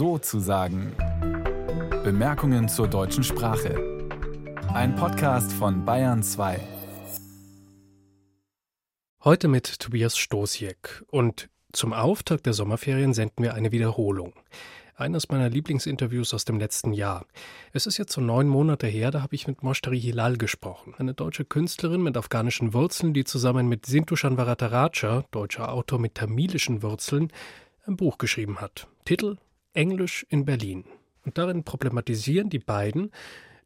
so zu sagen. Bemerkungen zur deutschen Sprache. Ein Podcast von Bayern 2. Heute mit Tobias Stosiek und zum Auftakt der Sommerferien senden wir eine Wiederholung. Eines meiner Lieblingsinterviews aus dem letzten Jahr. Es ist jetzt so neun Monate her, da habe ich mit Moshtari Hilal gesprochen. Eine deutsche Künstlerin mit afghanischen Wurzeln, die zusammen mit Sintushan Varadaraja, deutscher Autor mit tamilischen Wurzeln, ein Buch geschrieben hat. Titel Englisch in Berlin. Und darin problematisieren die beiden,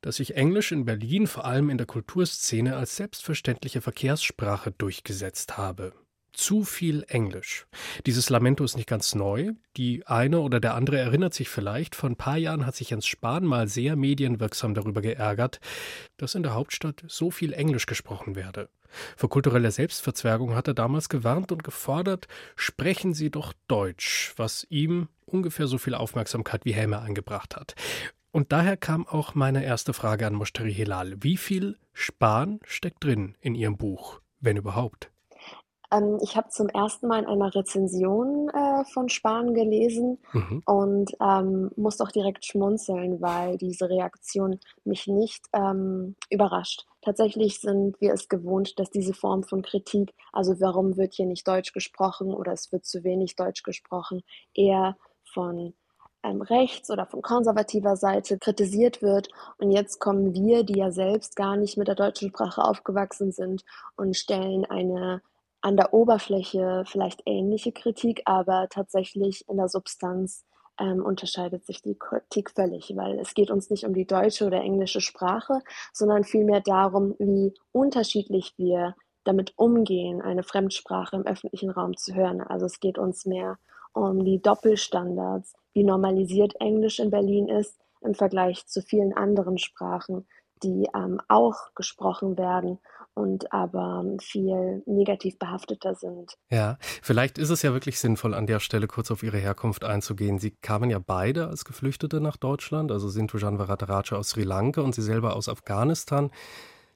dass sich Englisch in Berlin vor allem in der Kulturszene als selbstverständliche Verkehrssprache durchgesetzt habe zu viel Englisch. Dieses Lamento ist nicht ganz neu. Die eine oder der andere erinnert sich vielleicht, vor ein paar Jahren hat sich Jens Spahn mal sehr medienwirksam darüber geärgert, dass in der Hauptstadt so viel Englisch gesprochen werde. Vor kultureller Selbstverzwergung hat er damals gewarnt und gefordert, sprechen Sie doch Deutsch, was ihm ungefähr so viel Aufmerksamkeit wie Helme eingebracht hat. Und daher kam auch meine erste Frage an Moshtari Hilal. Wie viel Spahn steckt drin in Ihrem Buch, wenn überhaupt? Ähm, ich habe zum ersten Mal in einer Rezension äh, von Spahn gelesen mhm. und ähm, musste auch direkt schmunzeln, weil diese Reaktion mich nicht ähm, überrascht. Tatsächlich sind wir es gewohnt, dass diese Form von Kritik, also warum wird hier nicht Deutsch gesprochen oder es wird zu wenig Deutsch gesprochen, eher von ähm, rechts oder von konservativer Seite kritisiert wird. Und jetzt kommen wir, die ja selbst gar nicht mit der deutschen Sprache aufgewachsen sind, und stellen eine an der Oberfläche vielleicht ähnliche Kritik, aber tatsächlich in der Substanz ähm, unterscheidet sich die Kritik völlig, weil es geht uns nicht um die deutsche oder englische Sprache, sondern vielmehr darum, wie unterschiedlich wir damit umgehen, eine Fremdsprache im öffentlichen Raum zu hören. Also es geht uns mehr um die Doppelstandards, wie normalisiert Englisch in Berlin ist im Vergleich zu vielen anderen Sprachen, die ähm, auch gesprochen werden und aber viel negativ behafteter sind. Ja, vielleicht ist es ja wirklich sinnvoll, an der Stelle kurz auf Ihre Herkunft einzugehen. Sie kamen ja beide als Geflüchtete nach Deutschland, also Sintu Janvarataraja aus Sri Lanka und Sie selber aus Afghanistan.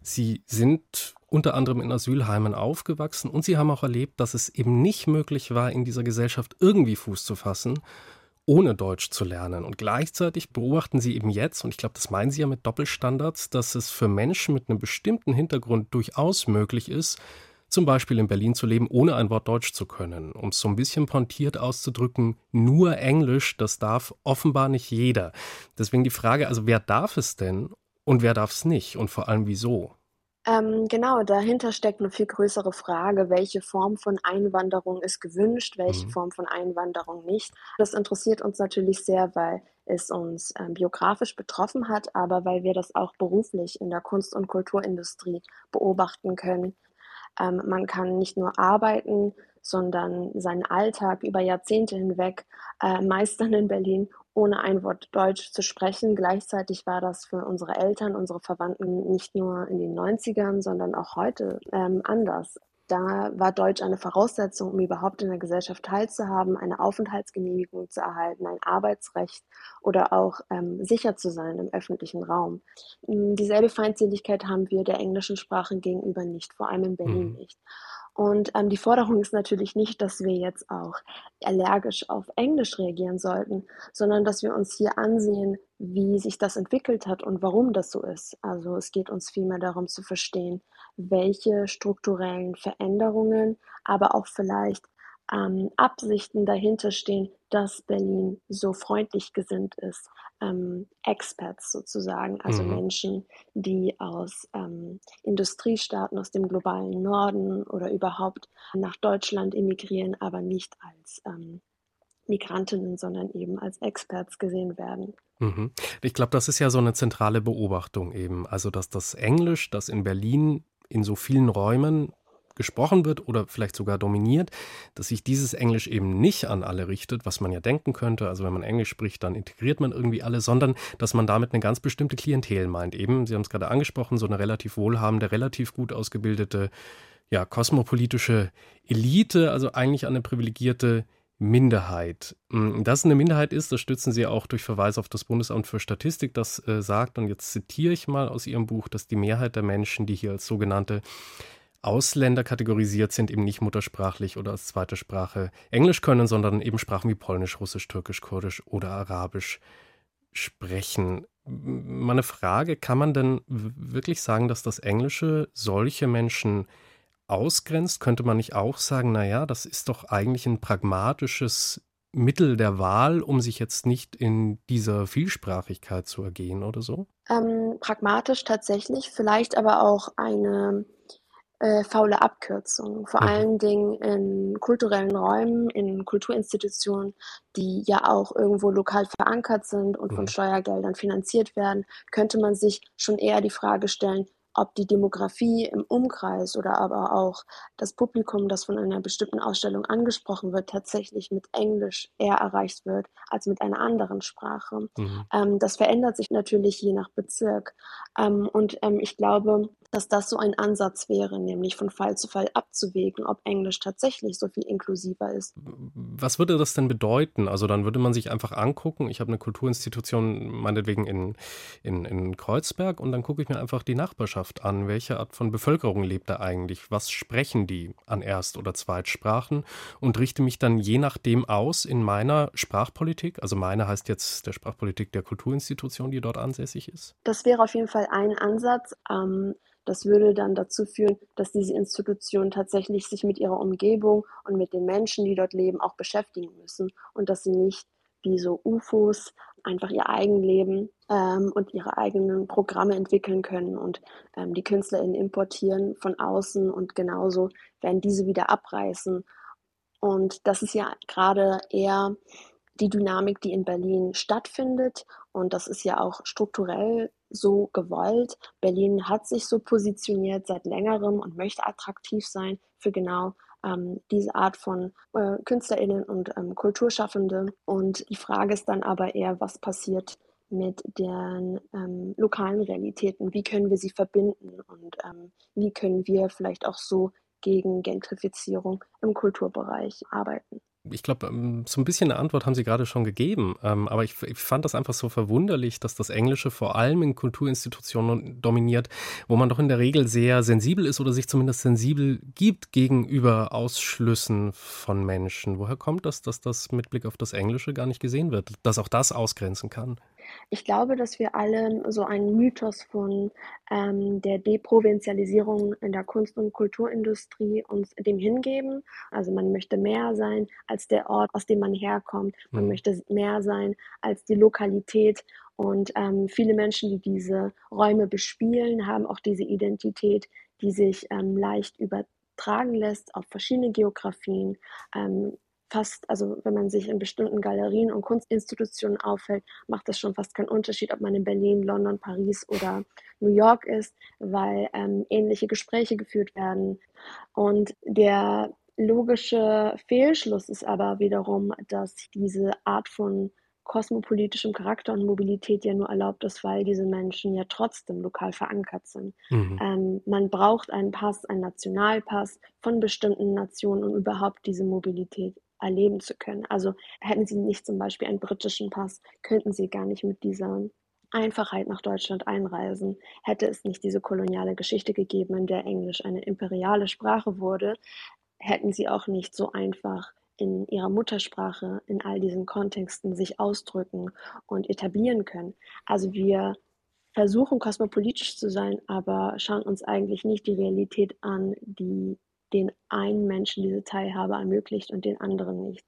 Sie sind unter anderem in Asylheimen aufgewachsen und Sie haben auch erlebt, dass es eben nicht möglich war, in dieser Gesellschaft irgendwie Fuß zu fassen ohne Deutsch zu lernen. Und gleichzeitig beobachten Sie eben jetzt, und ich glaube, das meinen Sie ja mit Doppelstandards, dass es für Menschen mit einem bestimmten Hintergrund durchaus möglich ist, zum Beispiel in Berlin zu leben, ohne ein Wort Deutsch zu können. Um es so ein bisschen pontiert auszudrücken, nur Englisch, das darf offenbar nicht jeder. Deswegen die Frage, also wer darf es denn und wer darf es nicht und vor allem wieso? Ähm, genau, dahinter steckt eine viel größere Frage, welche Form von Einwanderung ist gewünscht, welche mhm. Form von Einwanderung nicht. Das interessiert uns natürlich sehr, weil es uns ähm, biografisch betroffen hat, aber weil wir das auch beruflich in der Kunst- und Kulturindustrie beobachten können. Ähm, man kann nicht nur arbeiten, sondern seinen Alltag über Jahrzehnte hinweg äh, meistern in Berlin ohne ein Wort Deutsch zu sprechen. Gleichzeitig war das für unsere Eltern, unsere Verwandten nicht nur in den 90ern, sondern auch heute ähm, anders. Da war Deutsch eine Voraussetzung, um überhaupt in der Gesellschaft teilzuhaben, eine Aufenthaltsgenehmigung zu erhalten, ein Arbeitsrecht oder auch ähm, sicher zu sein im öffentlichen Raum. Hm, dieselbe Feindseligkeit haben wir der englischen Sprache gegenüber nicht, vor allem in Berlin mhm. nicht. Und ähm, die Forderung ist natürlich nicht, dass wir jetzt auch allergisch auf Englisch reagieren sollten, sondern dass wir uns hier ansehen, wie sich das entwickelt hat und warum das so ist. Also es geht uns vielmehr darum zu verstehen, welche strukturellen Veränderungen, aber auch vielleicht ähm, Absichten dahinter stehen, dass Berlin so freundlich gesinnt ist. Ähm, Expats sozusagen, also mhm. Menschen, die aus ähm, Industriestaaten, aus dem globalen Norden oder überhaupt nach Deutschland emigrieren, aber nicht als ähm, Migrantinnen, sondern eben als Experts gesehen werden. Mhm. Ich glaube, das ist ja so eine zentrale Beobachtung eben. Also, dass das Englisch, das in Berlin in so vielen Räumen gesprochen wird oder vielleicht sogar dominiert, dass sich dieses Englisch eben nicht an alle richtet, was man ja denken könnte. Also wenn man Englisch spricht, dann integriert man irgendwie alle, sondern dass man damit eine ganz bestimmte Klientel meint. Eben, Sie haben es gerade angesprochen, so eine relativ wohlhabende, relativ gut ausgebildete, ja, kosmopolitische Elite, also eigentlich eine privilegierte Minderheit. Hm, dass es eine Minderheit ist, das stützen Sie auch durch Verweis auf das Bundesamt für Statistik, das äh, sagt, und jetzt zitiere ich mal aus Ihrem Buch, dass die Mehrheit der Menschen, die hier als sogenannte Ausländer kategorisiert sind, eben nicht muttersprachlich oder als zweite Sprache Englisch können, sondern eben Sprachen wie Polnisch, Russisch, Türkisch, Kurdisch oder Arabisch sprechen. Meine Frage, kann man denn wirklich sagen, dass das Englische solche Menschen ausgrenzt? Könnte man nicht auch sagen, naja, das ist doch eigentlich ein pragmatisches Mittel der Wahl, um sich jetzt nicht in dieser Vielsprachigkeit zu ergehen oder so? Ähm, pragmatisch tatsächlich, vielleicht aber auch eine äh, faule Abkürzung, vor mhm. allen Dingen in kulturellen Räumen, in Kulturinstitutionen, die ja auch irgendwo lokal verankert sind und mhm. von Steuergeldern finanziert werden, könnte man sich schon eher die Frage stellen, ob die Demografie im Umkreis oder aber auch das Publikum, das von einer bestimmten Ausstellung angesprochen wird, tatsächlich mit Englisch eher erreicht wird als mit einer anderen Sprache. Mhm. Ähm, das verändert sich natürlich je nach Bezirk. Ähm, und ähm, ich glaube, dass das so ein Ansatz wäre, nämlich von Fall zu Fall abzuwägen, ob Englisch tatsächlich so viel inklusiver ist. Was würde das denn bedeuten? Also dann würde man sich einfach angucken, ich habe eine Kulturinstitution meinetwegen in, in, in Kreuzberg und dann gucke ich mir einfach die Nachbarschaft an. Welche Art von Bevölkerung lebt da eigentlich? Was sprechen die an Erst- oder Zweitsprachen? Und richte mich dann je nachdem aus in meiner Sprachpolitik. Also meine heißt jetzt der Sprachpolitik der Kulturinstitution, die dort ansässig ist. Das wäre auf jeden Fall ein Ansatz. Ähm, das würde dann dazu führen, dass diese Institutionen tatsächlich sich mit ihrer Umgebung und mit den Menschen, die dort leben, auch beschäftigen müssen und dass sie nicht wie so UFOs einfach ihr Eigenleben ähm, und ihre eigenen Programme entwickeln können und ähm, die KünstlerInnen importieren von außen und genauso werden diese wieder abreißen. Und das ist ja gerade eher die Dynamik, die in Berlin stattfindet. Und das ist ja auch strukturell so gewollt. Berlin hat sich so positioniert seit längerem und möchte attraktiv sein für genau ähm, diese Art von äh, KünstlerInnen und ähm, Kulturschaffende. Und die Frage ist dann aber eher, was passiert mit den ähm, lokalen Realitäten? Wie können wir sie verbinden und ähm, wie können wir vielleicht auch so gegen Gentrifizierung im Kulturbereich arbeiten? Ich glaube, ähm, so ein bisschen eine Antwort haben Sie gerade schon gegeben. Ähm, aber ich, ich, fand das einfach so verwunderlich, dass das Englische vor allem in Kulturinstitutionen dominiert, wo man doch in der Regel sehr sensibel ist oder sich zumindest sensibel gibt gegenüber Ausschlüssen von Menschen. Woher kommt das, dass das mit Blick auf das Englische gar nicht gesehen wird, dass auch das ausgrenzen kann? Ich glaube, dass wir alle so einen Mythos von ähm, der Deprovinzialisierung in der Kunst- und Kulturindustrie uns dem hingeben. Also man möchte mehr sein als der Ort, aus dem man herkommt. Man mhm. möchte mehr sein als die Lokalität. Und ähm, viele Menschen, die diese Räume bespielen, haben auch diese Identität, die sich ähm, leicht übertragen lässt auf verschiedene Geografien. Ähm, fast, also wenn man sich in bestimmten Galerien und Kunstinstitutionen aufhält, macht das schon fast keinen Unterschied, ob man in Berlin, London, Paris oder New York ist, weil ähm, ähnliche Gespräche geführt werden. Und der logische Fehlschluss ist aber wiederum, dass diese Art von kosmopolitischem Charakter und Mobilität ja nur erlaubt ist, weil diese Menschen ja trotzdem lokal verankert sind. Mhm. Ähm, man braucht einen Pass, einen Nationalpass von bestimmten Nationen, um überhaupt diese Mobilität erleben zu können. Also hätten sie nicht zum Beispiel einen britischen Pass, könnten sie gar nicht mit dieser Einfachheit nach Deutschland einreisen. Hätte es nicht diese koloniale Geschichte gegeben, in der Englisch eine imperiale Sprache wurde, hätten sie auch nicht so einfach in ihrer Muttersprache in all diesen Kontexten sich ausdrücken und etablieren können. Also wir versuchen kosmopolitisch zu sein, aber schauen uns eigentlich nicht die Realität an, die den einen Menschen diese Teilhabe ermöglicht und den anderen nicht.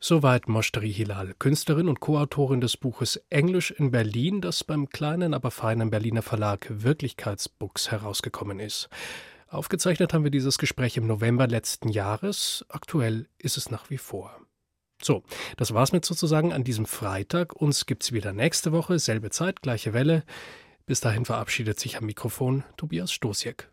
Soweit Moshtari Hilal, Künstlerin und Co-Autorin des Buches Englisch in Berlin, das beim kleinen, aber feinen Berliner Verlag Wirklichkeitsbooks herausgekommen ist. Aufgezeichnet haben wir dieses Gespräch im November letzten Jahres. Aktuell ist es nach wie vor. So, das war's mit sozusagen an diesem Freitag. Uns gibt's wieder nächste Woche, selbe Zeit, gleiche Welle. Bis dahin verabschiedet sich am Mikrofon Tobias Stosiek.